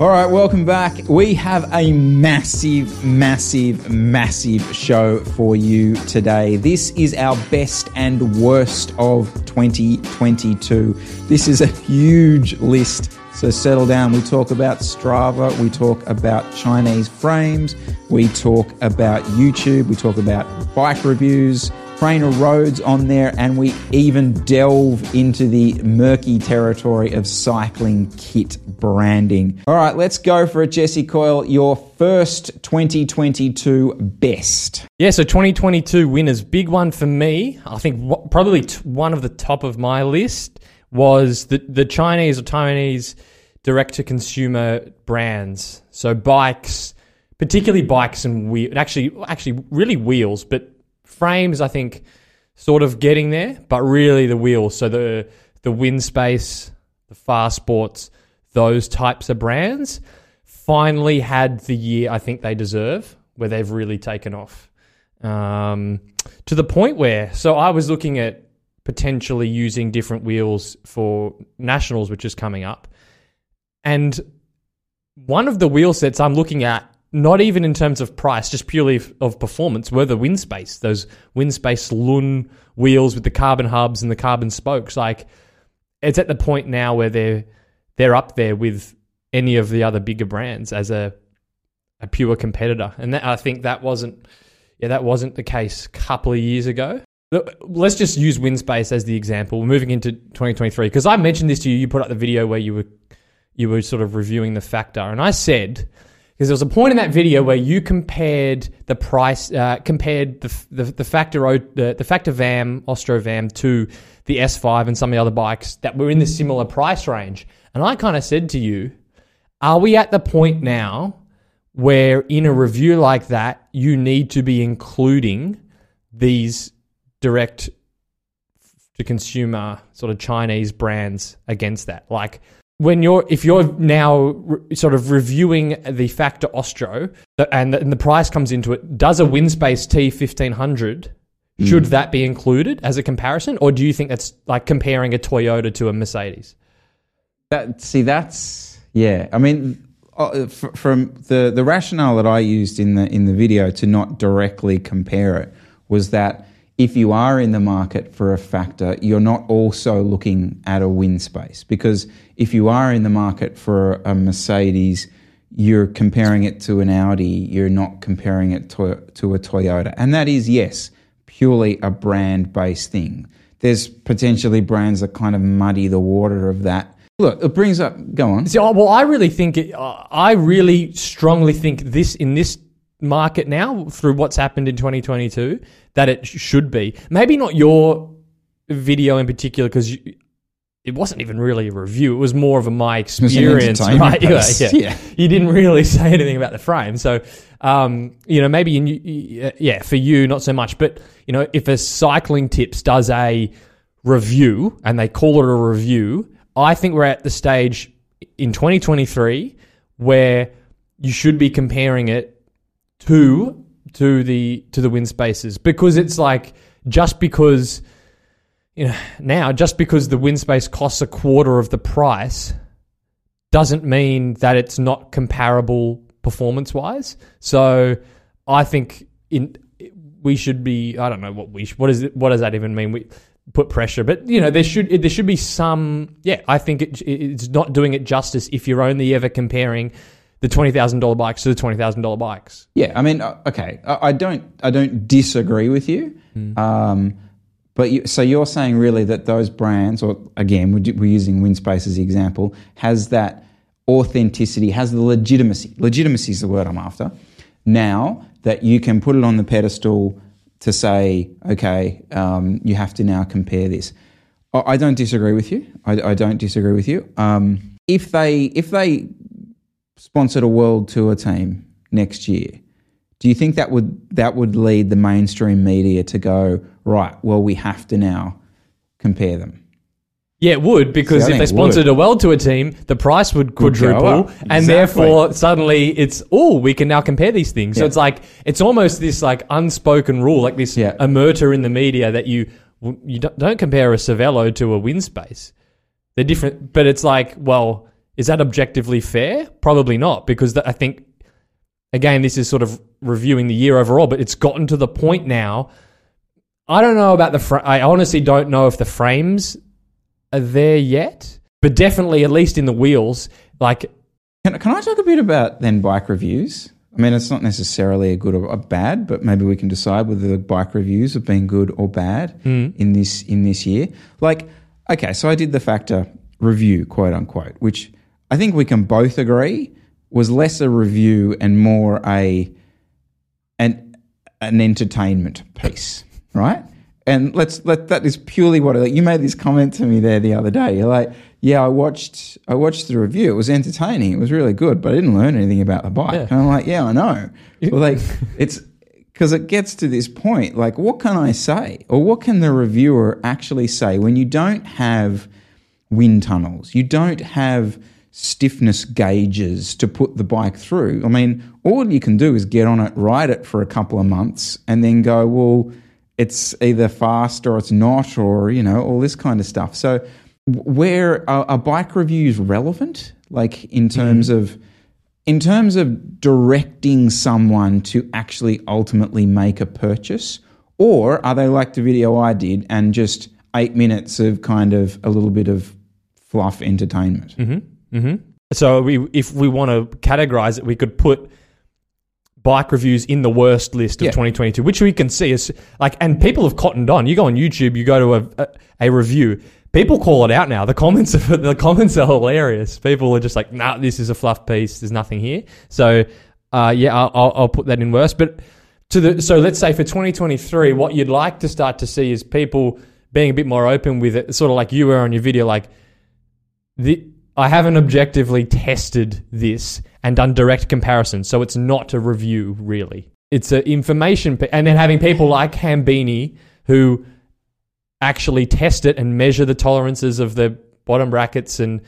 All right, welcome back. We have a massive, massive, massive show for you today. This is our best and worst of 2022. This is a huge list, so settle down. We talk about Strava, we talk about Chinese frames, we talk about YouTube, we talk about bike reviews, TrainerRoad's on there, and we even delve into the murky territory of cycling kit branding. All right, let's go for it, Jesse Coyle. Your first 2022 best. Yeah, so 2022 winners. Big one for me. I think probably one of the top of my list was the, the Chinese or Taiwanese direct to consumer brands. So bikes, particularly bikes and wheel, actually, actually really wheels, but frames, I think, sort of getting there, but really the wheels. So the the WinSpace, the Farsports, those types of brands finally had the year I think they deserve, where they've really taken off. Um, to the point where, so I was looking at potentially using different wheels for nationals, which is coming up, and one of the wheel sets I'm looking at not even in terms of price, just purely of performance, were the WinSpace, those WinSpace Lun wheels with the carbon hubs and the carbon spokes. Like, it's at the point now where they're they're up there with any of the other bigger brands as a a pure competitor, and that, I think that wasn't yeah that wasn't the case a couple of years ago. Let's just use WinSpace as the example. We're moving into 2023 because I mentioned this to you. You put up the video where you were you were sort of reviewing the factor, and I said because there was a point in that video where you compared the price, uh, compared the the, the factor O- the, the factor Vam Ostro Vam to the S5 and some of the other bikes that were in the similar price range, and I kind of said to you, are we at the point now where in a review like that you need to be including these direct to consumer sort of Chinese brands against that. Like when you're if you're now re- sort of reviewing the Factor Ostro and the, and the price comes into it, does a WinSpace T fifteen hundred should that be included as a comparison, or do you think that's like comparing a Toyota to a Mercedes? That see, that's yeah. I mean, uh, f- from the the rationale that I used in the in the video to not directly compare it was that if you are in the market for a factor, you're not also looking at a WinSpace because if you are in the market for a Mercedes, you're comparing it to an Audi. You're not comparing it to to a Toyota, and that is yes, purely a brand based thing. There's potentially brands that kind of muddy the water of that. Look, it brings up. Go on. See, well, I really think it, uh, I really strongly think this in this market now through what's happened in 2022 that it sh- should be maybe not your video in particular because it wasn't even really a review. It was more of a my experience, right? Yeah, yeah. yeah. You didn't really say anything about the frame, so um, you know maybe in, yeah for you not so much. But you know if a cycling tips does a review and they call it a review, I think we're at the stage in 2023 where you should be comparing it to to the to the WinSpaces because it's like just because you know now just because the WinSpace costs a quarter of the price doesn't mean that it's not comparable performance wise. So I think in we should be I don't know what we what is it what does that even mean? We put pressure. But you know, there should there should be some. Yeah, I think it, it's not doing it justice if you're only ever comparing the twenty thousand dollar bikes to the twenty thousand dollar bikes. Yeah, I mean, uh, okay, I, I don't, I don't disagree with you. Um, but you, so you're saying really that those brands, or again, we're, using WinSpace as the example, has that authenticity, has the legitimacy. Legitimacy is the word I'm after. Now that you can put it on the pedestal to say, okay, um, you have to now compare this. I, I don't disagree with you. I, I don't disagree with you. Um, if they, if they sponsored a world tour team next year, do you think that would that would lead the mainstream media to go right? Well, we have to now compare them. Yeah, it would because See, if they it would. sponsored a world tour team, the price would quadruple, up. and therefore suddenly it's oh, we can now compare these things. So it's like it's almost this like unspoken rule, like this Yeah. omerta in the media that you you don't, compare a Cervelo to a WinSpace. They're different, but it's like, well, is that objectively fair? Probably not, because I think again, this is sort of reviewing the year overall, but it's gotten to the point now. I don't know about the. Fr- I honestly don't know if the frames are there yet, but definitely, at least in the wheels, like Can, can I talk a bit about then bike reviews? I mean, it's not necessarily a good or a bad, but maybe we can decide whether the bike reviews have been good or bad hmm. in this in this year. Like, okay, so I did the factor review, quote unquote, which I think we can both agree was less a review and more a an an entertainment piece, right? And let's let that is purely what like, you made this comment to me there the other day. You're like, yeah, I watched I watched the review. It was entertaining. It was really good, but I didn't learn anything about the bike. Yeah. And I'm like, yeah, I know. Well, like it's because it gets to this point. Like, what can I say, or what can the reviewer actually say when you don't have wind tunnels. You don't have stiffness gauges to put the bike through. I mean, all you can do is get on it, ride it for a couple of months, and then go, well, it's either fast or it's not, or, you know, all this kind of stuff. So, where are, are bike reviews relevant? Like, in terms mm-hmm. of. In terms of directing someone to actually ultimately make a purchase, or are they like the video I did and just eight minutes of kind of a little bit of fluff entertainment? Mm-hmm. So we, if we want to categorize it, we could put bike reviews in the worst list of Yeah. 2022, which we can see is like, and people have cottoned on. You go on YouTube, you go to a, a, a review. People call it out now. The comments are the comments are hilarious. People are just like, "Nah, this is a fluff piece. There's nothing here." So, uh, yeah, I'll, I'll, I'll put that in worst. But to the so let's say for 2023, what you'd like to start to see is people being a bit more open with it, sort of like you were on your video, like the I haven't objectively tested this and done direct comparison, so it's not a review really. It's an information, pe- and then having people like Hambini who actually test it and measure the tolerances of the bottom brackets and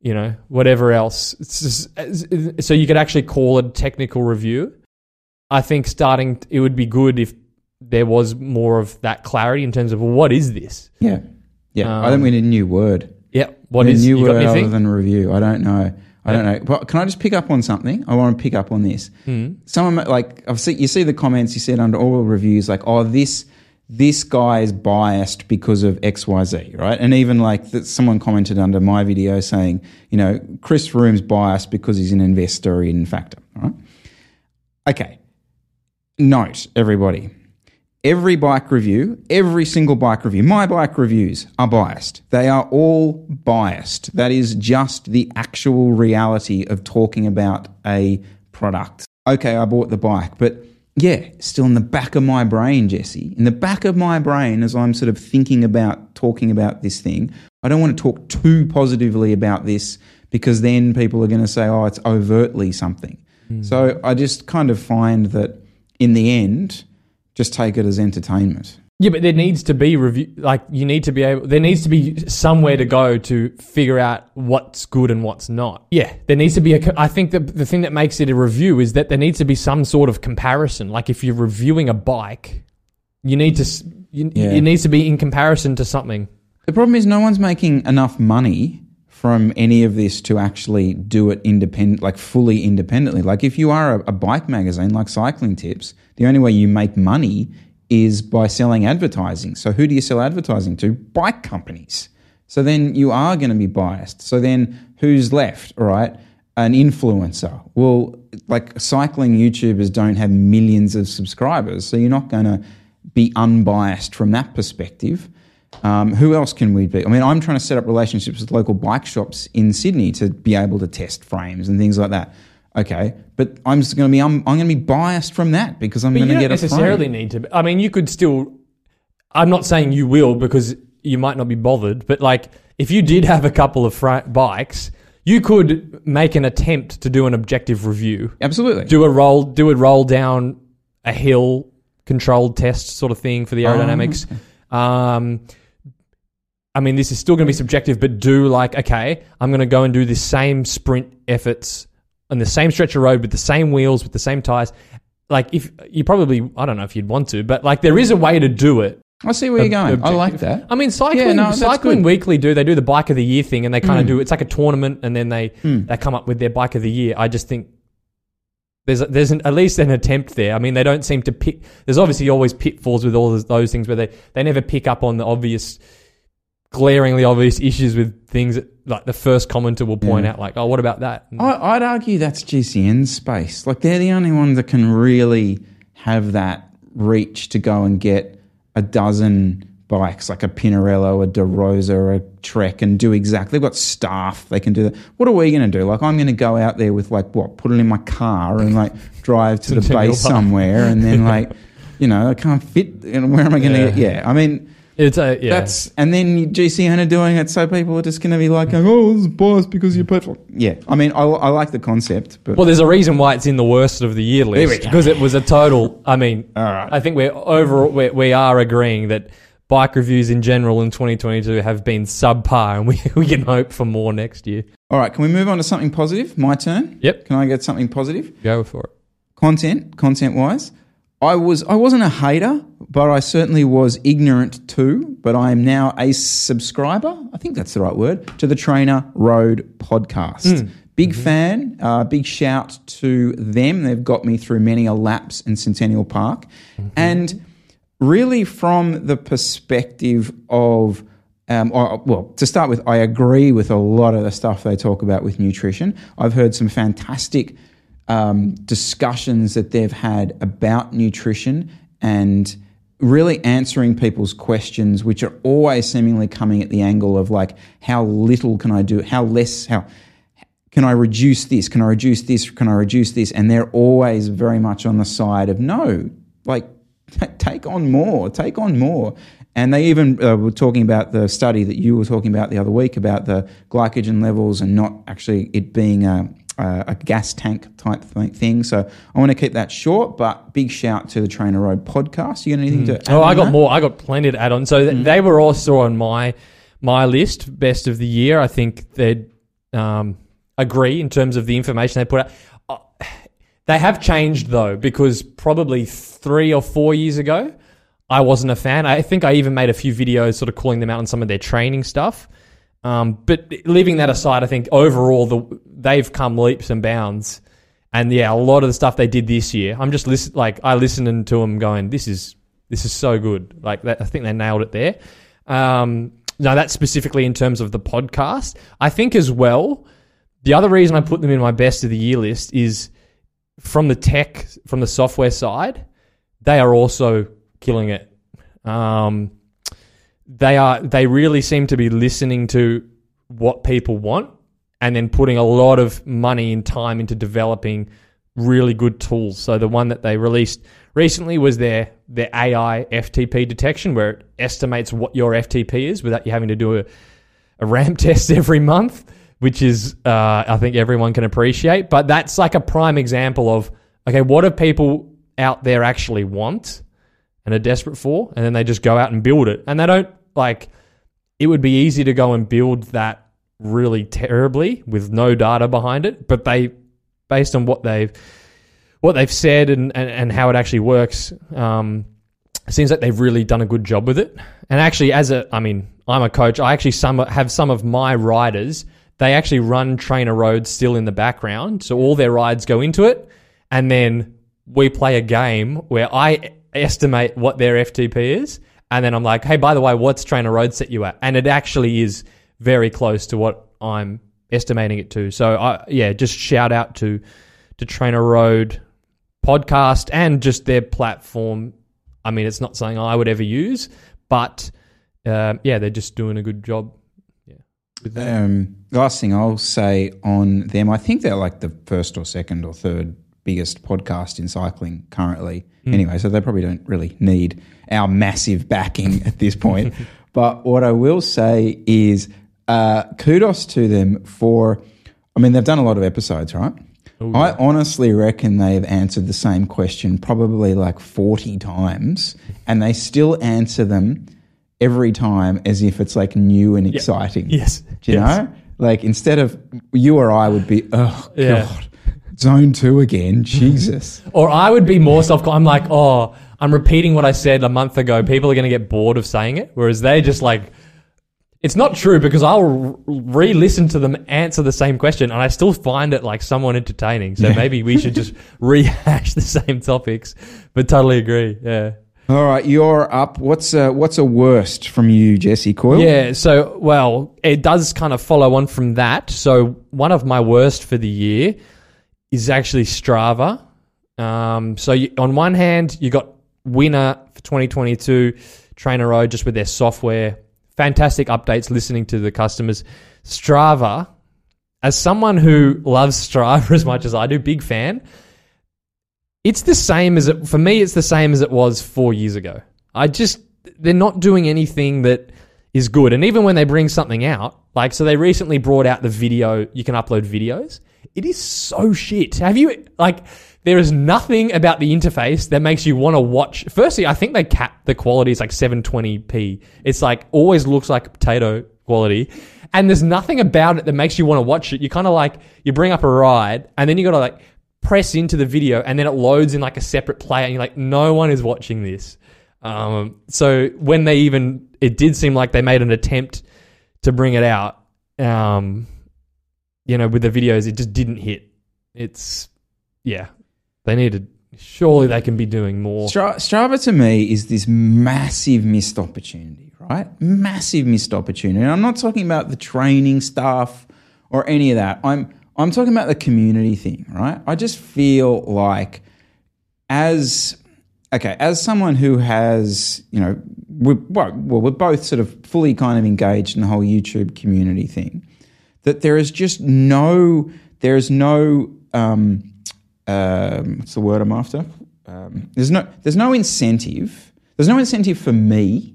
you know whatever else. It's just, so you could actually call it a technical review. I think starting it would be good if there was more of that clarity in terms of well, what is this? Yeah. Yeah. I Um, think we need a new word. What is a new you got word other than review. I don't know. I don't know. But can I just pick up on something? I want to pick up on this. Hmm. Someone like I've seen you see the comments you said under all the reviews like, oh, this this guy is biased because of X Y Z, right? And even like that, someone commented under my video saying, you know, Chris Room's biased because he's an investor in Factor, right? Okay. Note, everybody. Every bike review, every single bike review, my bike reviews are biased. They are all biased. That is just the actual reality of talking about a product. Okay, I bought the bike, but yeah, still in the back of my brain, Jesse, in the back of my brain, as I'm sort of thinking about talking about this thing, I don't want to talk too positively about this because then people are going to say, oh, it's overtly something. Hmm. So I just kind of find that in the end, just take it as entertainment. Yeah, but there needs to be review. Like you need to be able. There needs to be somewhere to go to figure out what's good and what's not. Yeah, there needs to be a. co- I think the the thing that makes it a review is that there needs to be some sort of comparison. Like if you're reviewing a bike, you need to. s- You, Yeah. It needs to be in comparison to something. The problem is no one's making enough money from any of this to actually do it independent, like fully independently. Like if you are a, a bike magazine like Cycling Tips, the only way you make money is by selling advertising. So who do you sell advertising to? Bike companies. So then you are going to be biased. So then who's left? All right. An influencer. Well, like cycling YouTubers don't have millions of subscribers. So you're not going to be unbiased from that perspective. Um, who else can we be? I mean, I'm trying to set up relationships with local bike shops in Sydney to be able to test frames and things like that. Okay, but I'm just going to be I'm, I'm going to be biased from that because I'm going to get a necessarily frame. need to. I mean, you could still. I'm not saying you will because you might not be bothered, but like if you did have a couple of fr- bikes, you could make an attempt to do an objective review. Absolutely. Do a roll, do a roll down a hill controlled test sort of thing for the aerodynamics. Um, I mean, this is still going to be subjective, but do like, okay, I'm going to go and do the same sprint efforts on the same stretch of road with the same wheels, with the same tires. Like, if you probably, I don't know if you'd want to, but like, there is a way to do it. I see where you're going. I like that. I mean, cycling, Yeah, no, cycling good. Hmm. weekly do they do the bike of the year thing, and they kind of do it's like a tournament, and then they they come up with their bike of the year. I just think there's a, there's an, at least an attempt there. I mean, they don't seem to pick. There's obviously always pitfalls with all those, those things where they they never pick up on the obvious, glaringly obvious issues with things that like the first commenter will point out, like, oh, what about that? And- I, I'd argue that's GCN's space. Like they're the only ones that can really have that reach to go and get a dozen bikes, like a Pinarello, a De Rosa, a Trek, and do exactly. They've got staff; they can do that. What are we going to do? Like I'm going to go out there with like what? Put it in my car and like drive to the base somewhere, and then like. You know, I can't fit. Know, where am I going to Yeah. get? Yeah, I mean, it's a yeah. that's and then GCN are doing it, so people are just going to be like, "Oh, this is biased because you're put." Yeah, I mean, I, I like the concept, but Well, there's a reason why it's in the worst of the year list because it was a total. I mean, All right. I think we're over. We're, we are agreeing that bike reviews in general in 2022 have been subpar, and we we can hope for more next year. all right. Can we move on to something positive? My turn. Yep, Can I get something positive? go for it. Content, content wise, I was I wasn't a hater, but I certainly was ignorant too. But I am now a subscriber. I think that's the right word to the TrainerRoad podcast. Big fan. Uh, big shout to them. They've got me through many a laps in Centennial Park, and really from the perspective of um, or, well, to start with, I agree with a lot of the stuff they talk about with nutrition. I've heard some fantastic um, discussions that they've had about nutrition and really answering people's questions, which are always seemingly coming at the angle of like, how little can I do? How less? How can I reduce this? Can I reduce this? Can I reduce this? And they're always very much on the side of no, like take on more, take on more. And they even uh, were talking about the study that you were talking about the other week about the glycogen levels and not actually it being a, a, a gas tank type thing. So I want to keep that short, but big shout to the TrainerRoad podcast. You got anything to add? Oh, I got that? more. I got plenty to add on. So th- they were also on my my list, best of the year. I think they'd um, agree in terms of the information they put out. Uh, They have changed though, because probably three or four years ago, I wasn't a fan. I think I even made a few videos sort of calling them out on some of their training stuff. Um, but leaving that aside, I think overall the, they've come leaps and bounds. And yeah, a lot of the stuff they did this year, I'm just listen, like I listening to them going, this is this is so good. Like that, I think they nailed it there. Um, now that's specifically in terms of the podcast. I think as well. The other reason I put them in my best of the year list is from the tech, from the software side, they are also killing it. Um, they are they really seem to be listening to what people want and then putting a lot of money and time into developing really good tools. So the one that they released recently was their their AI FTP detection where it estimates what your FTP is without you having to do a, a ramp test every month, which is uh, I think everyone can appreciate. But that's like a prime example of okay, what do people out there actually want and are desperate for, and then they just go out and build it, and they don't like. It would be easy to go and build that really terribly with no data behind it, but they, based on what they've what they've said and, and, and how it actually works, um, seems like they've really done a good job with it. And actually, as a, I mean, I'm a coach. I actually some have some of my riders. They actually run TrainerRoads still in the background, so all their rides go into it, and then we play a game where I estimate what their FTP is, and then I'm like, hey, by the way, what's TrainerRoad set you at? And it actually is very close to what I'm estimating it to. So I yeah, just shout out to to TrainerRoad podcast and just their platform. I mean, it's not something I would ever use, but uh, yeah, they're just doing a good job. Yeah. Um, last thing I'll say on them, I think they're like the first or second or third biggest podcast in cycling currently. Anyway, so they probably don't really need our massive backing at this point. but what I will say is uh, kudos to them for, I mean, they've done a lot of episodes, right? I honestly reckon they've answered the same question probably like 40 times, and they still answer them every time as if it's like new and exciting. Yes. Do you Yes. know? Like instead of you or I would be, oh Yeah. god, zone two again, Jesus. Or I would be more self. I'm like, oh, I'm repeating what I said a month ago. People are going to get bored of saying it, whereas they just like. It's not true because I'll re-listen to them answer the same question, and I still find it like somewhat entertaining. So maybe we should just rehash the same topics. But totally agree. Yeah. All right, you're up. What's a, what's a worst from you, Jesse Coyle? Yeah, so well, it does kind of follow on from that. So one of my worst for the year is actually Strava. Um, so you, on one hand, you got winner for 2022, TrainerRoad, just with their software, fantastic updates, listening to the customers. Strava, as someone who loves Strava as much as I do, big fan. It's the same as it for me. It's the same as it was four years ago. I just they're not doing anything that is good. And even when they bring something out, like so, they recently brought out the video. You can upload videos. It is so shit. Have you like? There is nothing about the interface that makes you want to watch. Firstly, I think they cap the quality is like 720p. It's like always looks like potato quality. And there's nothing about it that makes you want to watch it. You kind of like, you bring up a ride and then you got to like press into the video and then it loads in like a separate player and you're like, no one is watching this. Um, so when they even, it did seem like they made an attempt to bring it out, um, you know, with the videos, it just didn't hit. It's, yeah, they needed, surely they can be doing more. Stra- Strava to me is this massive missed opportunity, right? Massive missed opportunity. And I'm not talking about the training stuff or any of that. I'm I'm talking about the community thing, right? I just feel like as okay, as someone who has, you know, we're, well, we're both sort of fully kind of engaged in the whole YouTube community thing, that there is just no, there is no, um, um, what's the word I'm after? Um, there's no, there's no incentive. There's no incentive for me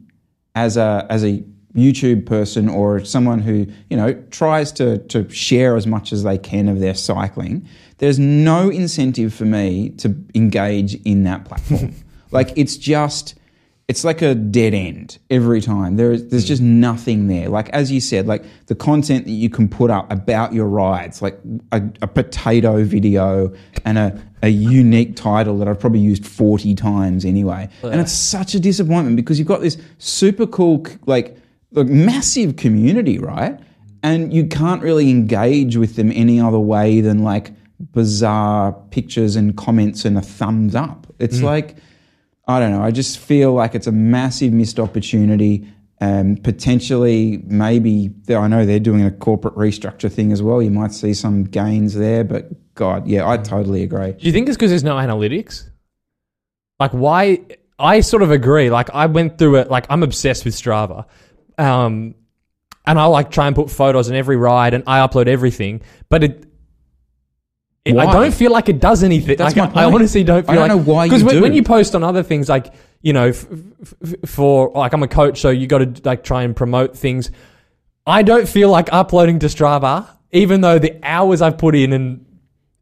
as a as a YouTube person or someone who you know tries to to share as much as they can of their cycling. There's no incentive for me to engage in that platform. like it's just it's like a dead end every time. There is there's hmm. just nothing there. Like as you said, like the content that you can put up about your rides, like a, a potato video and a, a unique title that I've probably used 40 times anyway. Oh, and it's such a disappointment because you've got this super cool like like massive community, right? And you can't really engage with them any other way than like bizarre pictures and comments and a thumbs up. It's hmm. like I don't know. I just feel like it's a massive missed opportunity. Um, potentially, maybe I know they're doing a corporate restructure thing as well. You might see some gains there, but God, yeah, I totally agree. Do you think it's because there's no analytics? Like, why? I sort of agree. Like, I went through it. Like, I'm obsessed with Strava, um, and I like try and put photos in every ride, and I upload everything. But it, it- I don't feel like it does anything. That's like, my I honestly don't feel I don't like know why you because when, do. when you post on other things, like you know, f- f- for like I'm a coach, so you got to like try and promote things. I don't feel like uploading to Strava, even though the hours I've put in and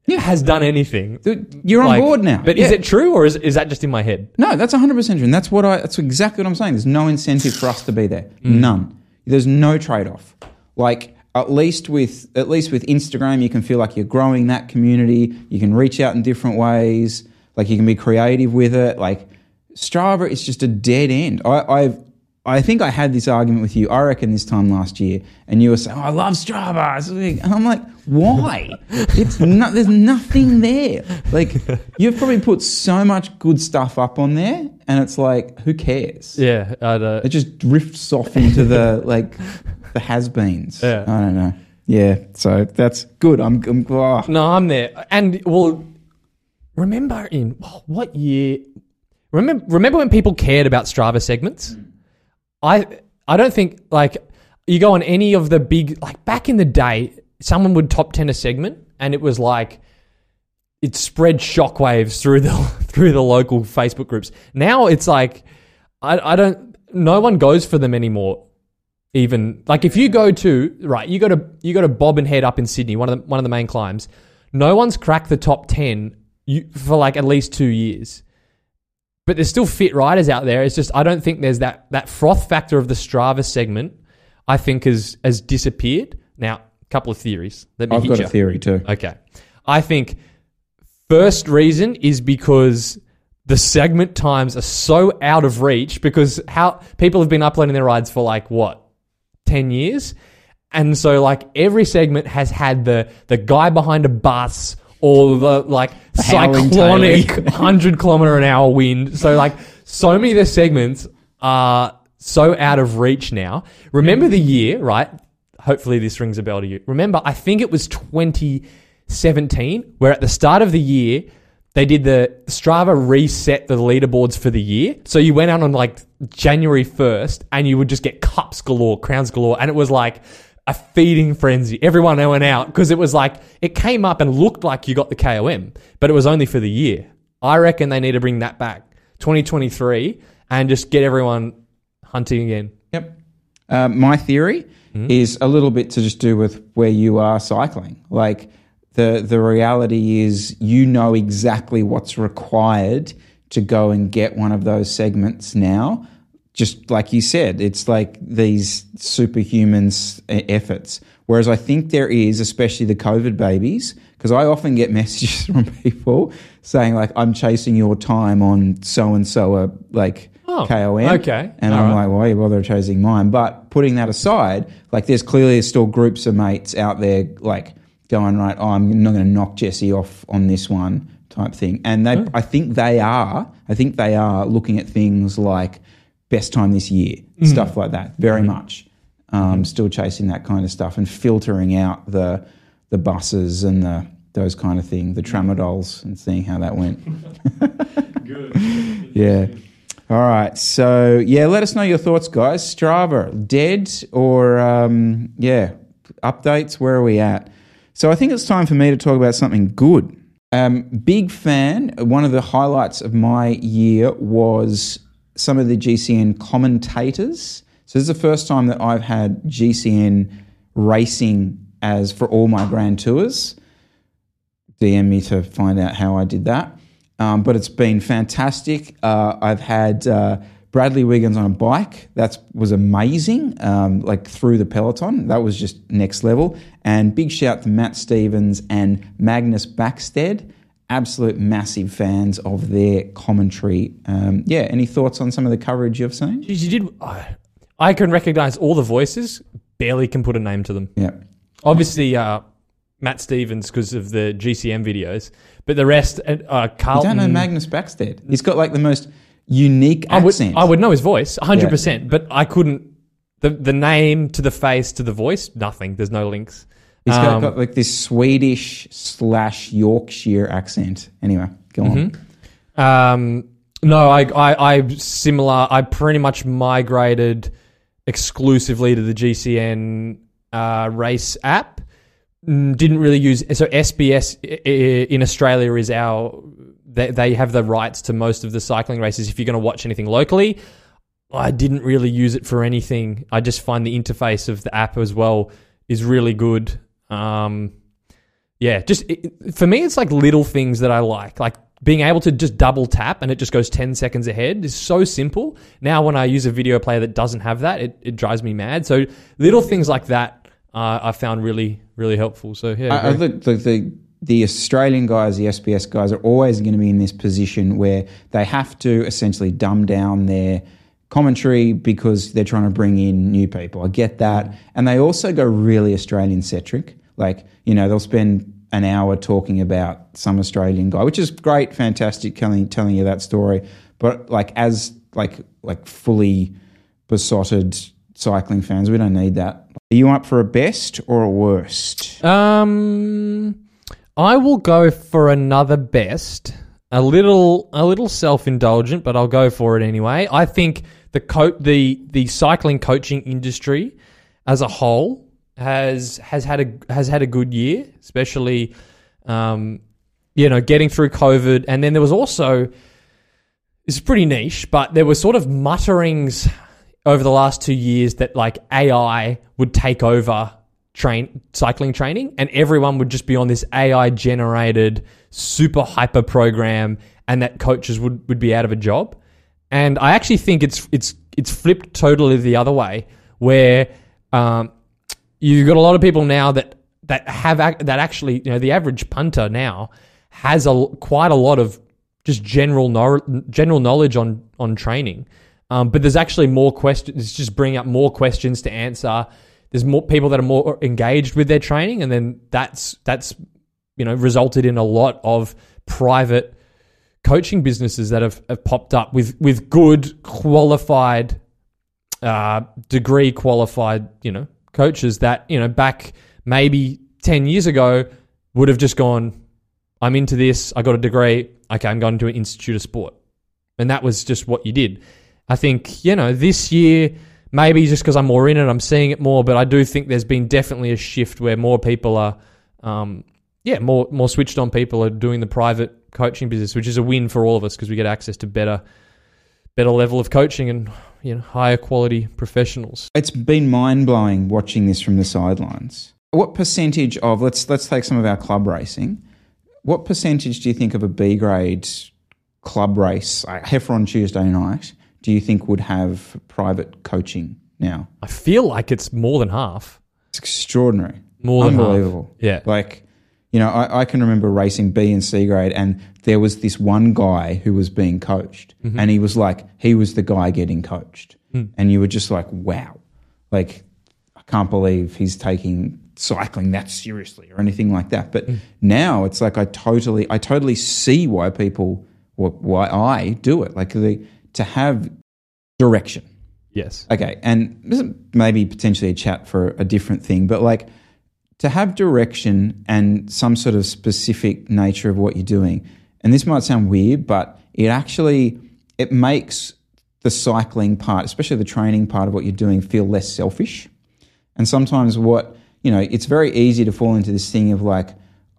has done anything. Dude, You're on Like, board now. But is Yeah. it true or is, is that just in my head? No, that's 100% true. And that's what I that's exactly what I'm saying. There's no incentive for us to be there. Hmm. None. There's no trade-off. Like at least with at least with Instagram you can feel like you're growing that community. You can reach out in different ways. Like you can be creative with it. Like Strava is just a dead end. I, I've I think I had this argument with you. I reckon this time last year, and you were saying, oh, "I love Strava," and I'm like, "Why? it's not. There's nothing there. Like you've probably put so much good stuff up on there, and it's like, who cares? Yeah, I'd, uh, It just drifts off into the like the has-beens. Yeah. I don't know. Yeah, so that's good. I'm, I'm oh, No, I'm there. And well, remember in oh, what year? Remember, remember when people cared about Strava segments? I I don't think like you go on any of the big like back in the day, someone would top ten a segment, and it was like it spread shockwaves through the through the local Facebook groups. Now it's like I I don't no one goes for them anymore. Even like if you go to right, you go to you go to Bobbin Head up in Sydney, one of the one of the main climbs. No one's cracked the top ten you, for like at least two years. But there's still fit riders out there. It's just I don't think there's that that froth factor of the Strava segment. I think has has disappeared. Now, a couple of theories. Let me I've got you. a theory too. Okay. I think first reason is because the segment times are so out of reach because how people have been uploading their rides for like what 10 years. And so like every segment has had the the guy behind a bus or the like howling cyclonic 100 kilometer an hour wind. So like so many of the segments are so out of reach now. Remember the year right? Hopefully this rings a bell to you. Remember i think it was 2017 where at the start of the year they did the Strava reset the leaderboards for the year. So you went out on like January 1st and you would just get cups galore, crowns galore. And it was like a feeding frenzy. Everyone went out because it was like, it came up and looked like you got the KOM, but it was only for the year. I reckon they need to bring that back 2023 and just get everyone hunting again. Yep. Um, my theory is a little bit to just do with where you are cycling. Like the the reality is, you know exactly what's required to go and get one of those segments now. Just like you said, it's like these superhumans e- efforts. Whereas I think there is, especially the COVID babies, because I often get messages from people saying like, "I'm chasing your time on so and so a like Oh, KOM." okay. and All I'm right. like, why are you bother chasing mine? But putting that aside, like there's clearly still groups of mates out there like going, right, oh, I'm not going to knock Jesse off on this one type thing. And they, I think they are, I think they are looking at things like best time this year, stuff like that, very much. Um, Still chasing that kind of stuff and filtering out the the buses and the those kind of thing, the tramadols, and seeing how that went. Good. yeah. All right. So yeah, let us know your thoughts, guys. Strava, dead or um, yeah, updates. Where are we at? So I think it's time for me to talk about something good. Um, big fan. One of the highlights of my year was some of the GCN commentators. So this is the first time that I've had GCN racing as for all my grand tours. DM me to find out how I did that. Um, but it's been fantastic. Uh, I've had uh, Bradley Wiggins on a bike. That was amazing. Um, like through the peloton, that was just next level. And big shout to Matt Stephens and Magnus Backstedt. Absolute massive fans of their commentary. Um, yeah, any thoughts on some of the coverage you've seen? You did. I- I can recognize all the voices, barely can put a name to them. Yeah. Obviously, uh, Matt Stephens because of the GCN videos, but the rest, uh, uh, I Carlton. don't know Magnus Backstedt. He's got like the most unique I would, accent. I would know his voice, 100%, but I couldn't. The, the name to the face to the voice, nothing. There's no links. He's got, Um, got like this Swedish slash Yorkshire accent. Anyway, go on. Um, no, I, I, I similar. I pretty much migrated exclusively to the GCN uh, race app. Mm, Didn't really use so SBS in Australia is our they, they have the rights to most of the cycling races. If you're going to watch anything locally, I didn't really use it for anything. I just find the interface of the app as well is really good. Um, yeah, just it, for me, it's like little things that I like, like being able to just double tap and it just goes 10 seconds ahead is so simple. Now, when I use a video player that doesn't have that, it, it drives me mad. So, little things like that uh, I found really, really helpful. So, yeah. I, I look, the, the the Australian guys, the SBS guys, are always going to be in this position where they have to essentially dumb down their commentary because they're trying to bring in new people. I get that. And they also go really Australian centric. Like, you know, they'll spend an hour talking about some Australian guy, which is great, fantastic, telling telling you that story. But like as like like fully besotted cycling fans, we don't need that. Are you up for a best or a worst? Um, I will go for another best. A little, a little self-indulgent, but I'll go for it anyway. I think the co- the the cycling coaching industry as a whole has has had a has had a good year, especially um, you know getting through COVID, and then there was also it's pretty niche, but there were sort of mutterings over the last two years that like AI would take over train cycling training, and everyone would just be on this AI generated super hyper program, and that coaches would would be out of a job. And I actually think it's it's it's flipped totally the other way, where um, you've got a lot of people now that that have that actually you know the average punter now has a quite a lot of just general general knowledge on on training. Um, but there's actually more questions. It's just bring up more questions to answer. There's more people that are more engaged with their training, and then that's that's you know resulted in a lot of private coaching businesses that have, have popped up with with good qualified uh, degree qualified you know coaches that you know back maybe 10 years ago would have just gone i'm into this i got a degree okay i'm going to an institute of sport. And that was just what you did. I think you know this year maybe just because i'm more in it i'm seeing it more but i do think there's been definitely a shift where more people are um, yeah more more switched on people are doing the private coaching business which is a win for all of us because we get access to better better level of coaching and you know higher quality professionals It's been mind blowing watching this from the sidelines. What percentage of let's let's take some of our club racing. What percentage do you think of a B grade club race, Heffron Tuesday night, do you think would have private coaching now? i feel like it's more than half It's extraordinary. More than half. unbelievable. Yeah. Like, you know, I, I can remember racing B and C grade, and there was this one guy who was being coached, Mm-hmm. and he was like, he was the guy getting coached, Hmm. and you were just like, wow, like, I can't believe he's taking cycling that seriously or anything like that. But Hmm. now it's like I totally, I totally see why people, why I do it, like the to have direction. yes Okay, and this is maybe potentially a chat for a different thing, but like to have direction and some sort of specific nature of what you're doing. And this might sound weird, but it actually it makes the cycling part, especially the training part of what you're doing, feel less selfish. And sometimes what, you know, it's very easy to fall into this thing of like,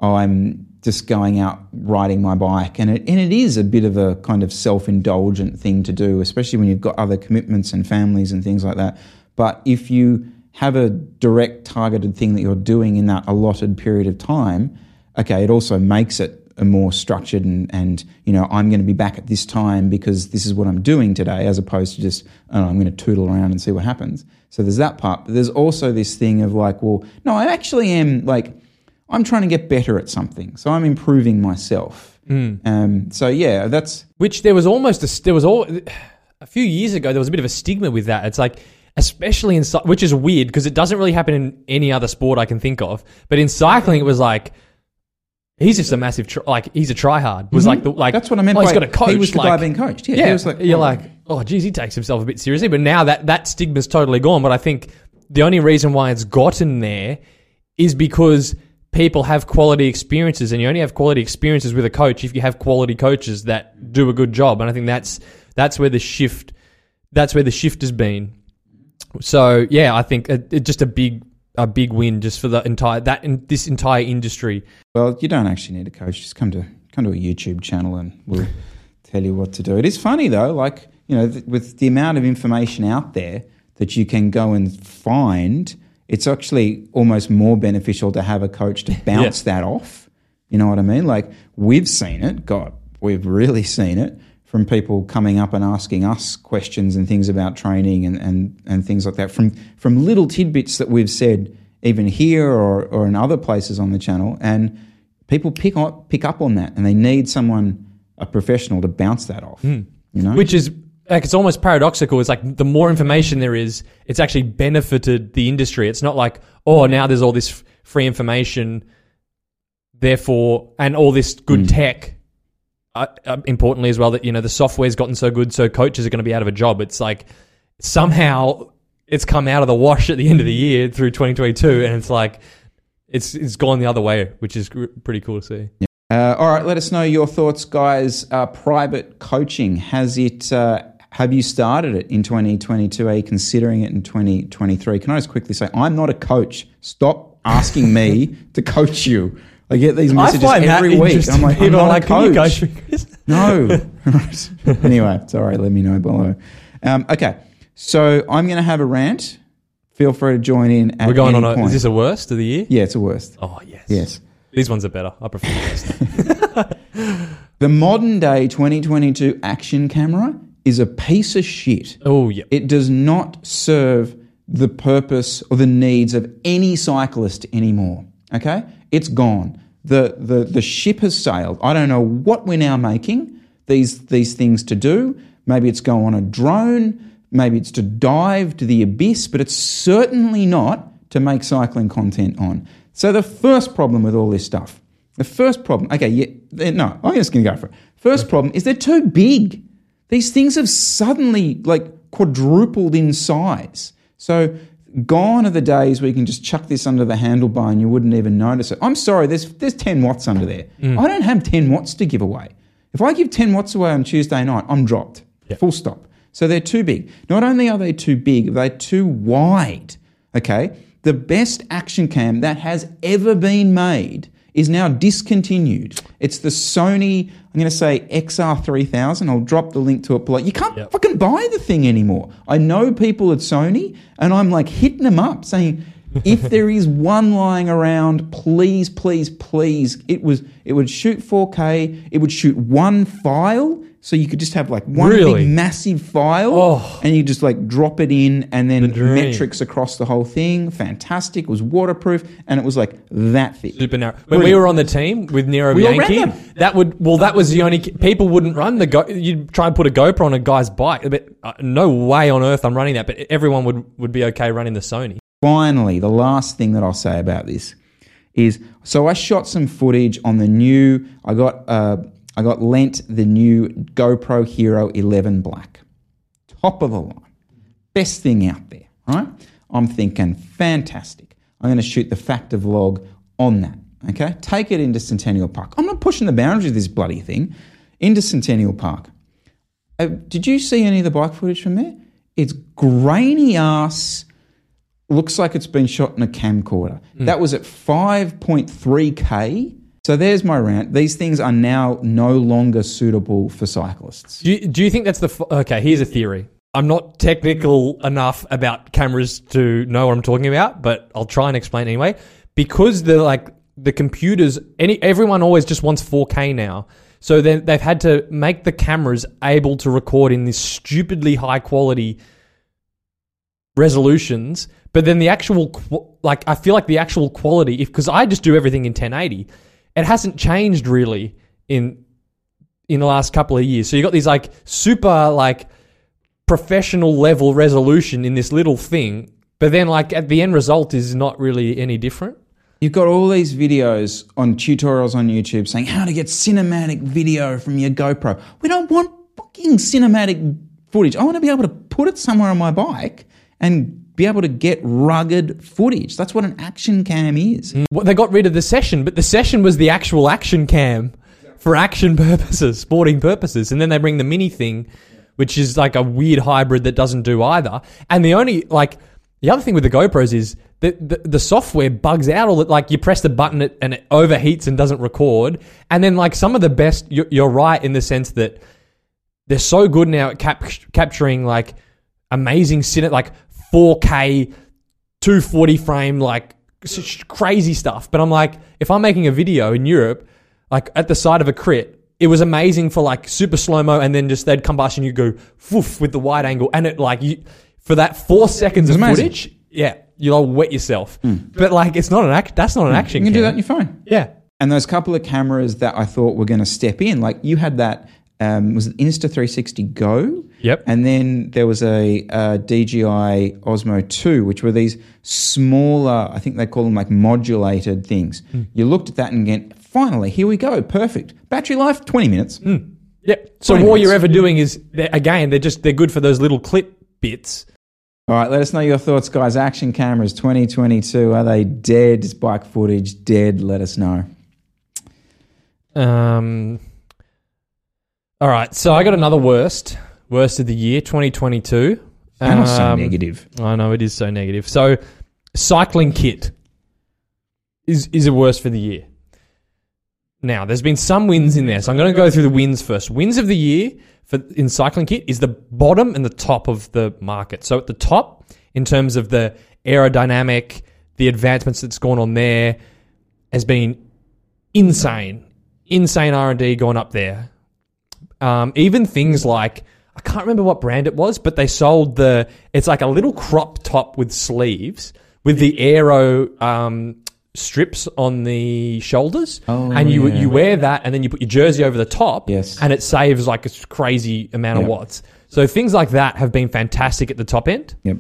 oh, I'm just going out riding my bike. And it, and it is a bit of a kind of self indulgent thing to do, especially when you've got other commitments and families and things like that. But if you have a direct targeted thing that you're doing in that allotted period of time, okay, it also makes it a more structured and, and you know, I'm going to be back at this time because this is what I'm doing today, as opposed to just, oh, I'm going to tootle around and see what happens. So there's that part. But there's also this thing of like, well, no, I actually am like, I'm trying to get better at something. So I'm improving myself. Um, so yeah, that's which there was almost a there was all a few years ago there was a bit of a stigma with that. It's like especially in which is weird because it doesn't really happen in any other sport I can think of. But in cycling, it was like he's just a massive tr- like he's a tryhard. Was like the like that's what I meant. Oh, he's by got a coach. He was the like, guy being coached. Yeah, yeah, he was like, you're oh, like, oh, geez, he takes himself a bit seriously. But now that that stigma's totally gone. But I think the only reason why it's gotten there is because people have quality experiences, and you only have quality experiences with a coach if you have quality coaches that do a good job. And I think that's that's where the shift that's where the shift has been. So yeah, I think it, it just a big a big win just for the entire that in this entire industry. Well, you don't actually need a coach. Just come to come to a YouTube channel and we'll tell you what to do. It is funny though, like you know, th- with the amount of information out there that you can go and find, it's actually almost more beneficial to have a coach to bounce that off. You know what I mean? Like we've seen it. God, we've really seen it from people coming up and asking us questions and things about training and, and, and things like that. From from little tidbits that we've said even here or, or in other places on the channel, and people pick up pick up on that, and they need someone, a professional, to bounce that off. Hmm. You know, which is like it's almost paradoxical. It's like the more information there is, it's actually benefited the industry. It's not like oh now there's all this f- free information, therefore and all this good tech. Uh, uh, importantly, as well, that you know the software's gotten so good, so coaches are going to be out of a job. It's like somehow it's come out of the wash at the end of the year through 2022, and it's like it's it's gone the other way, which is gr- pretty cool to see. Uh, all right, let us know your thoughts, guys. Uh, private coaching has it? Have you started it in 2022? Are you considering it in 2023? Can I just quickly say, I'm not a coach. Stop asking me to coach you. I get these messages every week. I'm like, I'm not like, a "Can you coach. No. Right. anyway, sorry. Let me know below. Um, okay, so I'm going to have a rant. Feel free to join in. We're going on. A, point. is this a worst of the year? yeah, it's a worst. Oh yes. Yes. These ones are better. I prefer the worst. The modern day 2022 action camera is a piece of shit. oh yeah. It does not serve the purpose or the needs of any cyclist anymore. Okay? It's gone. The, the, the ship has sailed. I don't know what we're now making these, these things to do. Maybe it's go on a drone. Maybe it's to dive to the abyss, but it's certainly not to make cycling content on. So the first problem with all this stuff, the first problem, okay, yeah, no, I'm just going to go for it. First problem is they're too big. These things have suddenly like quadrupled in size. So gone are the days where you can just chuck this under the handlebar and you wouldn't even notice it. I'm sorry, there's there's 10 watts under there. Mm. I don't have 10 watts to give away. If I give 10 watts away on Tuesday night, I'm dropped. Full stop. So they're too big. Not only are they too big, they're too wide. Okay? The best action cam that has ever been made is now discontinued. It's the Sony, I'm going to say XR3000. I'll drop the link to it below. You can't Yep. fucking buy the thing anymore. I know people at Sony, and I'm like hitting them up saying, if there is one lying around, please, please, please. It was it would shoot 4K. It would shoot one file, so you could just have like one Really? big massive file, Oh. and you just like drop it in, and then dream. metrics across the whole thing. Fantastic. It was waterproof, and it was like that thick. Super narrow. When we were on the team with Nero We Bianchi, that would well, that was the only people wouldn't run the go. You'd try and put a GoPro on a guy's bike, but uh, no way on earth I'm running that. But everyone would would be okay running the Sony. Finally, the last thing that I'll say about this is so I shot some footage on the new. I got uh, I got lent the new GoPro Hero 11 Black, top of the line, best thing out there. Right? I'm thinking fantastic. I'm going to shoot the factor vlog on that. Okay, take it into Centennial Park. I'm not pushing the boundaries of this bloody thing. Into Centennial Park. Uh, did you see any of the bike footage from there? It's grainy ass looks like it's been shot in a camcorder. Hmm. That was at 5.3K. So there's my rant. These things are now no longer suitable for cyclists. Do you, do you think that's the f- okay? Here's a theory. I'm not technical enough about cameras to know what I'm talking about, but I'll try and explain anyway. Because the like the computers, any everyone always just wants 4K now. So then they've had to make the cameras able to record in this stupidly high quality resolutions. But then the actual like I feel like the actual quality, if because I just do everything in 1080, it hasn't changed really in in the last couple of years. So you got these like super like professional level resolution in this little thing, but then like at the end result is not really any different. You've got all these videos on tutorials on YouTube saying how to get cinematic video from your GoPro. We don't want fucking cinematic footage. I want to be able to put it somewhere on my bike and be able to get rugged footage. That's what an action cam is. Mm. Well, they got rid of the session, but the session was the actual action cam for action purposes, sporting purposes, and then they bring the mini thing, which is like a weird hybrid that doesn't do either. And the only like the other thing with the GoPros is that the, the software bugs out all the, like you press the button and it overheats and doesn't record. And then like some of the best, you're, you're right in the sense that they're so good now at cap- capturing like amazing cine, like 4K, 240 frame, like s- crazy stuff. But I'm like, if I'm making a video in Europe, like at the side of a crit, it was amazing for like super slow mo, and then just they'd come past and you go woof with the wide angle, and it like you for that four seconds of amazing. footage, yeah, you'll wet yourself. But like, it's not an act. That's not an action. You can do that on your phone. Yeah. And those couple of cameras that I thought were going to step in, like you had that um, was it Insta360 Go. Yep. And then there was a, uh DJI Osmo 2, which were these smaller, I think they call them like modulated things. You looked at that and went, finally, here we go, perfect. Battery life, 20 minutes. Yeah. So all minutes. you're ever doing is they're- again they're just they're good for those little clip bits. All right, let us know your thoughts, guys. Action cameras 2022, are they dead? Is bike footage dead? Let us know. Um. All right. So I got another worst worst of the year 2022. And also Um, negative. I know it is so negative. So, cycling kit is is a worst for the year. Now, there's been some wins in there, so I'm going to go through the wins first. Wins of the year for in cycling kit is the bottom and the top of the market. So at the top, in terms of the aerodynamic, the advancements that's gone on there, has been insane, insane R and D going up there. Um, even things like I can't remember what brand it was, but they sold the. It's like a little crop top with sleeves with the aero um, strips on the shoulders, Oh, and you yeah. you wear that, and then you put your jersey over the top, Yes. and it saves like a crazy amount of Yeah. watts. So things like that have been fantastic at the top end Yep.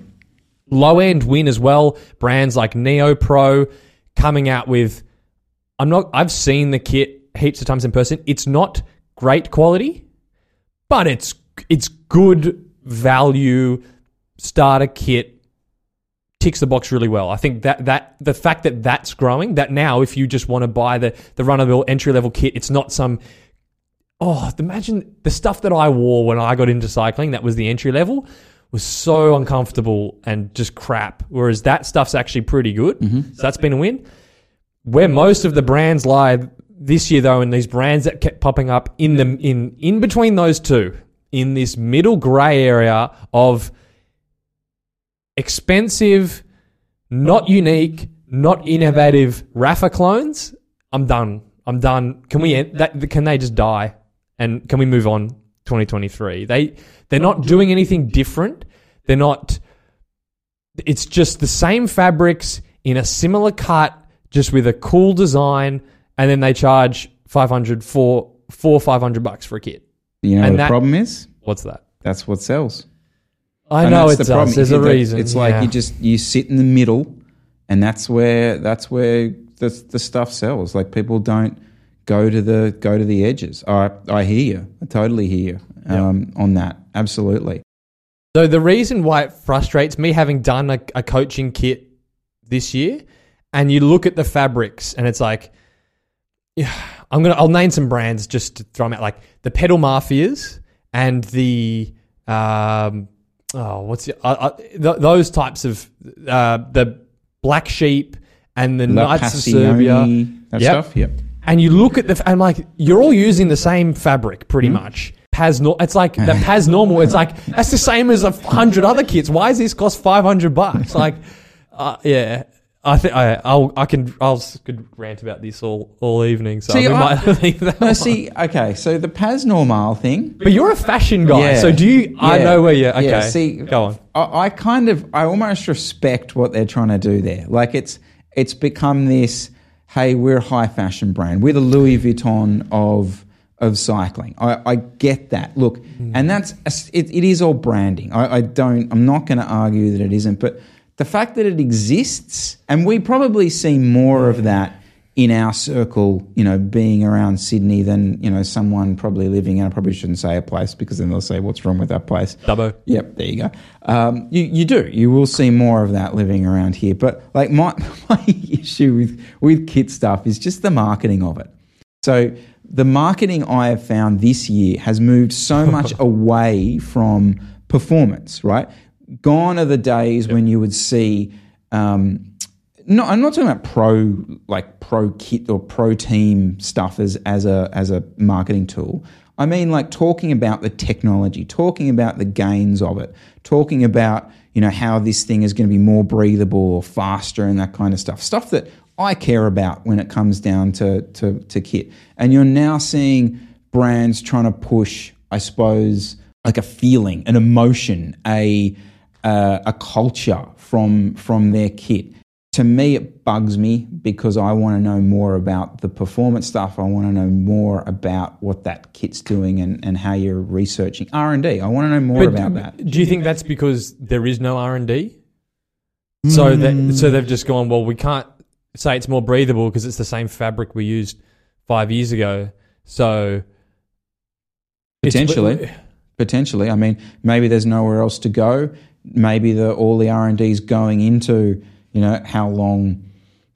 low end win as well. Brands like Neo Pro coming out with. I'm not. I've seen the kit heaps of times in person. It's not great quality, but it's it's good value starter kit. Ticks the box really well. I think that that the fact that that's growing. That now, if you just want to buy the the run of the entry level kit, it's not some. Oh, imagine the stuff that I wore when I got into cycling. That was the entry level was so uncomfortable and just crap. Whereas that stuff's actually pretty good. Mm-hmm. So that's been a win. Where most of the brands lie this year, though, and these brands that kept popping up in the in in between those two, in this middle grey area of expensive, not unique, not innovative Rapha clones. I'm done. I'm done. Can we end that? Can they just die? And can we move on? 2023. They they're not doing anything different. They're not. It's just the same fabrics in a similar cut, just with a cool design, and then they charge 500 for four 500 bucks for a kit. You know And what that- the problem is? What's that? That's what sells. I And know it's us. There's a reason. It's like Yeah. you just you sit in the middle, and that's where that's where the the stuff sells. Like people don't go to the go to the edges. I I hear you. I totally hear you um, on that. Absolutely. So the reason why it frustrates me, having done a, a coaching kit this year, and you look at the fabrics, and it's like, yeah, I'm gonna I'll name some brands just to throw them out, like the Pedal Mafias and the um, oh, what's the, uh, uh, th- those types of uh, the Black Sheep and the La Knights of Serbia. That Yep. stuff. Yep. And you look at the, I'm like, you're all using the same fabric pretty much. Pas, no, it's like the Pas normal. It's like that's the same as a hundred other kits. Why does this cost five hundred bucks? Like, uh, yeah, I think I, I'll, I can, I'll could rant about this all, all evening. So See, we I- might leave that. No, one. see, okay, so the Pas Normal thing. but you're a fashion guy, Yeah. so do you? I know where you're. Okay, Yeah, see, go on. I, I kind of, I almost respect what they're trying to do there. Like it's, it's become this. Hey, we're a high fashion brand. We're the Louis Vuitton of of cycling. I, I get that. Look, hmm. and that's it, it is all branding. I, I don't. I'm not going to argue that it isn't, but the fact that it exists, and we probably see more of that in our circle, you know, being around Sydney than, you know, someone probably living in, I probably shouldn't say a place because then they'll say, what's wrong with that place? Dubbo. Yep, there you go. Um, you, you do. You will see more of that living around here. But like my, my issue with, with kit stuff is just the marketing of it. So the marketing I have found this year has moved so much away from performance, right? Gone are the days when you would see, um, no, I'm not talking about pro like pro kit or pro team stuff as as a as a marketing tool. I mean like talking about the technology, talking about the gains of it, talking about you know how this thing is going to be more breathable or faster and that kind of stuff. Stuff that I care about when it comes down to to, to kit. And you're now seeing brands trying to push, I suppose, like a feeling, an emotion, a uh, a culture from from their kit to me, it bugs me because I want to know more about the performance stuff. I want to know more about what that kit's doing and, and how you're researching R and D. I want to know more But about that. Do you think that's because there is no R and D? So that so they've just gone. Well, we can't say it's more breathable because it's the same fabric we used five years ago. So Potentially. Potentially, I mean, maybe there's nowhere else to go. Maybe the all the R and D's going into you know how long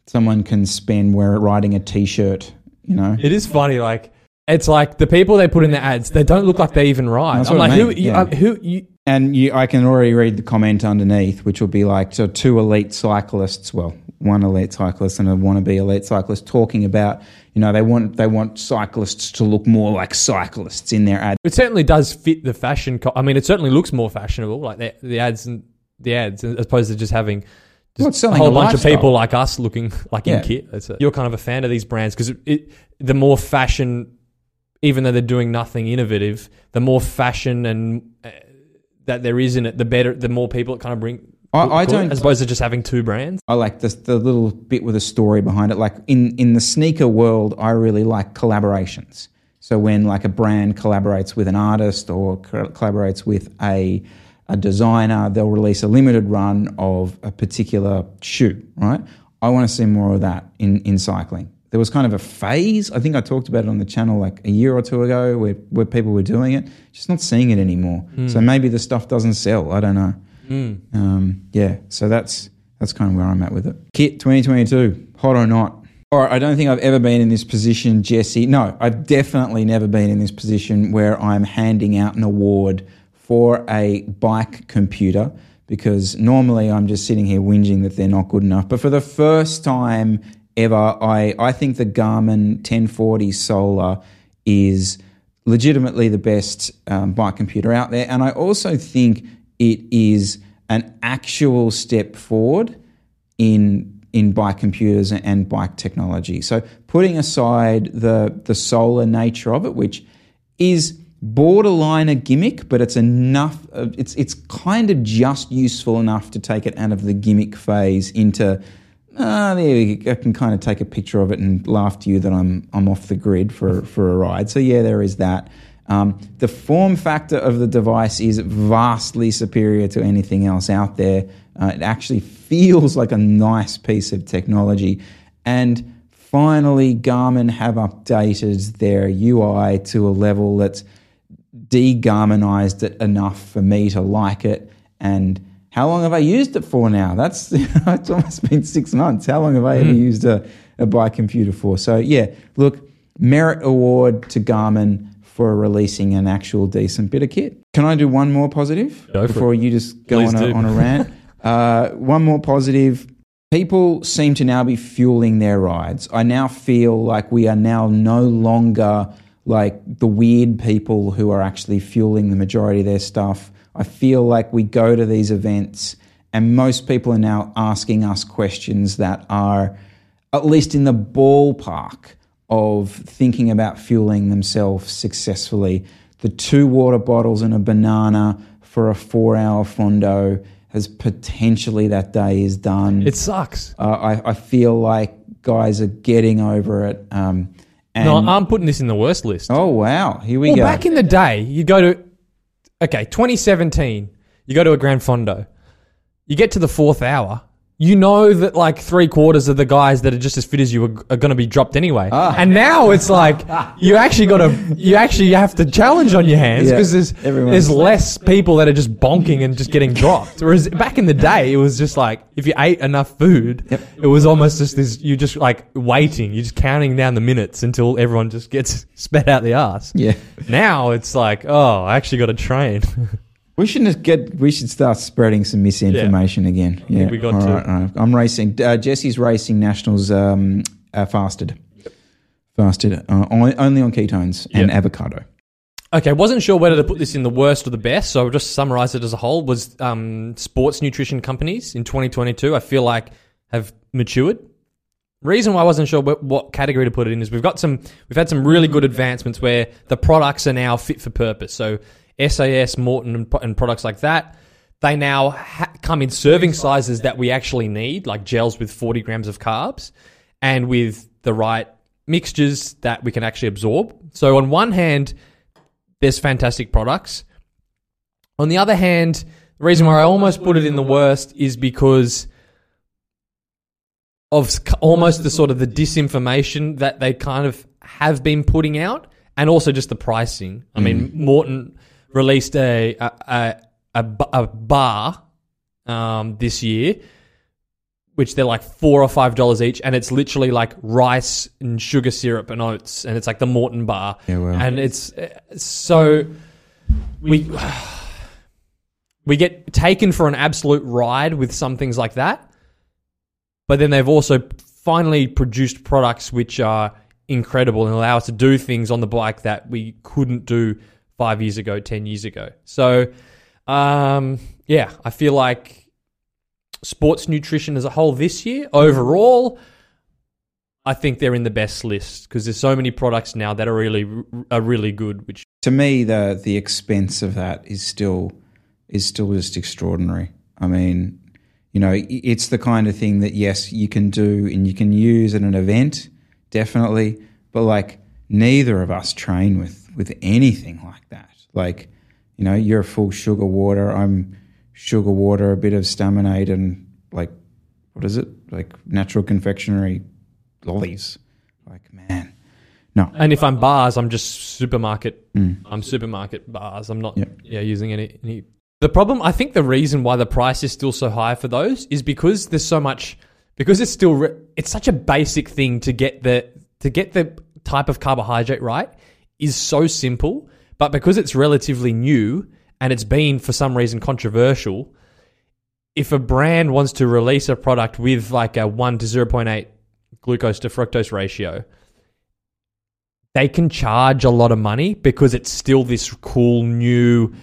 someone can spend wear writing a T-shirt. You know, It is funny. Like it's like the people they put in the ads. They don't look like they even ride. I'm like, I who? mean, You, yeah. uh, who? You, And you, I can already read the comment underneath, which will be like, so two elite cyclists, well, one elite cyclist and a wannabe elite cyclist talking about, you know, they want they want cyclists to look more like cyclists in their ad. it certainly does fit the fashion. Co- I mean, it certainly looks more fashionable. Like the, the ads and the ads, as opposed to just having. Just Well, a whole a bunch lifestyle. of people like us looking like Yeah. in kit. It. You're kind of a fan of these brands because it, it, the more fashion, even though they're doing nothing innovative, the more fashion and uh, that there is in it, the better, the more people it kind of bring. I- I don't- as opposed to just having two brands. I like the, the little bit with a story behind it. Like in, in the sneaker world, I really like collaborations. So when like a brand collaborates with an artist or co- collaborates with a, a designer, they'll release a limited run of a particular shoe, right? I want to see more of that in, in cycling. There was kind of a phase, I think I talked about it on the channel like a year or two ago where, where people were doing it. Just not seeing it anymore. Hmm. So maybe the stuff doesn't sell. I don't know. Um, yeah, so that's that's kind of where I'm at with it. Kit 2022, hot or not? All right, I don't think I've ever been in this position, Jesse. No, I've definitely never been in this position where I'm handing out an award for a bike computer because normally I'm just sitting here whinging that they're not good enough. But for the first time ever, I, I think the Garmin 1040 Solar is legitimately the best um, bike computer out there. And I also think it is an actual step forward in in bike computers and bike technology. So putting aside the the solar nature of it, which is borderline a gimmick, but it's enough. uh, It's it's kind of just useful enough to take it out of the gimmick phase into. Go. I can kind of take a picture of it and laugh to you that I'm I'm off the grid for for a ride. So yeah, there is that. Um, the form factor of the device is vastly superior to anything else out there. Uh, it actually feels like a nice piece of technology. And finally, Garmin have updated their UI to a level that's de-Garminized it enough for me to like it. And how long have I used it for now? That's it's almost been six months. How long have I ever used a, a bike computer for? So yeah, look, merit award to Garmin for releasing an actual decent bit of kit. Can I do one more positive Go before you just go Please on a, on a rant? uh, one more positive. People seem to now be fueling their rides. I now feel like we are now no longer like the weird people who are actually fueling the majority of their stuff. I feel like we go to these events and most people are now asking us questions that are at least in the ballpark of thinking about fueling themselves successfully. The two water bottles and a banana for a four hour fondo has potentially that day is done. It sucks. uh, I, I feel like guys are getting over it. Um, and, no, I'm putting this in the worst list. oh, wow. Here we well, go. back in the day, you go to okay, 2017. You go to a Gran Fondo. You get to the fourth hour. You know that like three quarters of the guys that are just as fit as you are, are going to be dropped anyway. Ah. And now it's like you actually got to you actually have to challenge on your hands Yeah, because there's everyone's- there's less people that are just bonking and just getting dropped. Whereas back in the day, it was just like if you ate enough food, it was almost just this. You're just like waiting. You're just counting down the minutes until everyone just gets spat out the ass. yeah. Now it's like, oh, I actually got to train. We should just get. We should start spreading some misinformation again. Yeah, we got All to. right, all right. I'm racing. Uh, Jesse's racing nationals um, uh, fasted, fasted uh, only, only on ketones and Yep. avocado. okay, wasn't sure whether to put this in the worst or the best, so I'll just summarize it as a whole. Was um, sports nutrition companies in 2022? I feel like have matured. Reason why I wasn't sure what, what category to put it in is we've got some we've had some really good advancements where the products are now fit for purpose. So SiS, Maurten, and, products like that. they now ha- come in serving sizes that we actually need, like gels with 40 grams of carbs, and with the right mixtures that we can actually absorb. So, on one hand, there's fantastic products. On the other hand, the reason why I almost put it in the worst is because of almost the sort of the disinformation that they kind of have been putting out, and also just the pricing. I mean, mm. Maurten released a a a bar um, this year, which they're like four or five dollars each, and it's literally like rice and sugar syrup and oats, and it's like the Maurten bar, Yeah, well. and it's uh, so we we get taken for an absolute ride with some things like that, but then they've also finally produced products which are incredible and allow us to do things on the bike that we couldn't do five years ago, ten years ago. So, um, yeah, I feel like sports nutrition as a whole this year overall. I think they're in the best list because there's so many products now that are really are really good. Which to me the the expense of that is still is still just extraordinary. I mean, you know, it's the kind of thing that yes, you can do and you can use at an event, definitely, but like neither of us train with with anything like that. Like, you know, you're full sugar water, I'm sugar water, a bit of Staminade and like what is it? Like natural confectionery lollies. Like, man. No. And if I'm bars, I'm just supermarket. I'm supermarket bars. I'm not Mm. Yep. yeah using any, any. The problem, I think, the reason why the price is still so high for those is because there's so much. Because it's still re- it's such a basic thing to get the to get the type of carbohydrate right is so simple, but because it's relatively new and it's been for some reason controversial, if a brand wants to release a product with like a one to zero point eight glucose to fructose ratio, they can charge a lot of money because it's still this cool new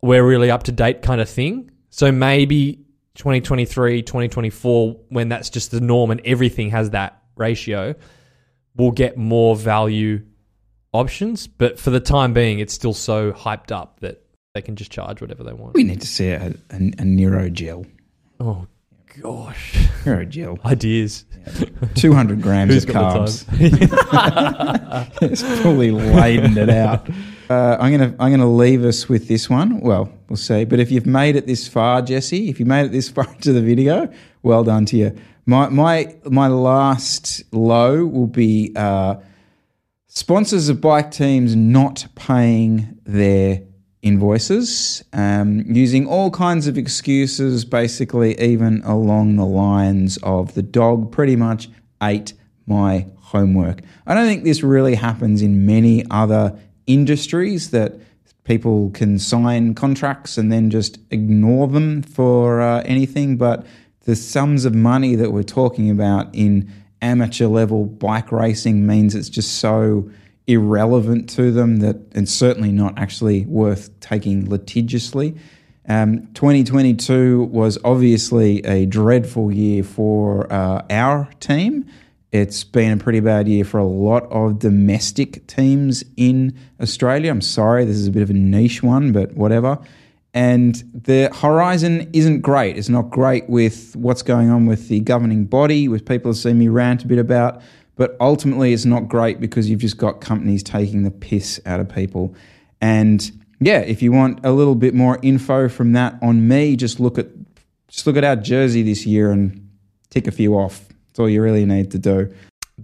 we're really up to date kind of thing. So maybe 2023 2024 when that's just the norm and everything has that ratio we'll get more value options but for the time being it's still so hyped up that they can just charge whatever they want We need to see a, a, a Nero gel. oh gosh Nero gel. ideas 200 grams Who's of carbs. it's fully laden it out. Uh, I'm gonna I'm gonna leave us with this one. Well, we'll see. But if you've made it this far, Jesse, if you made it this far into the video, well done to you. My my my last low will be uh, sponsors of bike teams not paying their invoices, um, using all kinds of excuses, basically, even along the lines of the dog pretty much ate my homework. I don't think this really happens in many other industries that people can sign contracts and then just ignore them for uh, anything, but the sums of money that we're talking about in amateur level bike racing means it's just so irrelevant to them that it's certainly not actually worth taking litigiously. Um, 2022 was obviously a dreadful year for uh, our team. It's been a pretty bad year for a lot of domestic teams in Australia. I'm sorry, this is a bit of a niche one, but whatever. And the horizon isn't great. It's not great with what's going on with the governing body, which people have seen me rant a bit about. But ultimately, it's not great because you've just got companies taking the piss out of people. And yeah, if you want a little bit more info from that on me, just look at just look at our jersey this year and tick a few off. That's all you really need to do.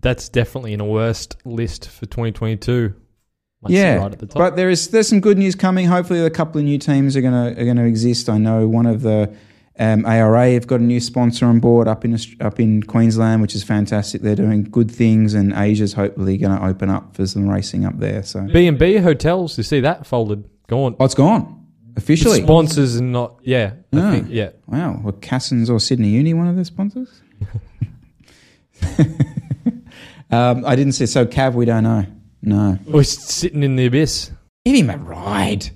that's definitely in a worst list for 2022 Yeah, right at the top. but there is there's some good news coming. Hopefully, a couple of new teams are gonna are gonna exist. I know one of the um, ARA have got a new sponsor on board up in up in Queensland, which is fantastic. They're doing good things, and Asia's hopefully going to open up for some racing up there. So, B and B hotels. You see that folded? Gone. oh, it's gone officially. Sponsors and not. Yeah. I Ah. think, yeah. Wow, were Cassins or Sydney Uni one of their sponsors? um, I didn't see. so. Cav, we don't know. No. Oh, We're sitting in the abyss. Give him a ride.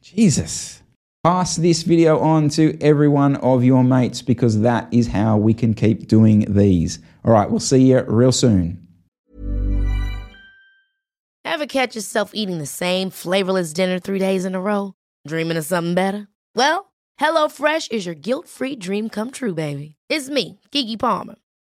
Jesus. Pass this video on to every one of your mates because that is how we can keep doing these. All right, we'll see you real soon. Ever catch yourself eating the same flavorless dinner three days in a row? Dreaming of something better? Well, HelloFresh is your guilt-free dream come true, baby. It's me, Keke Palmer.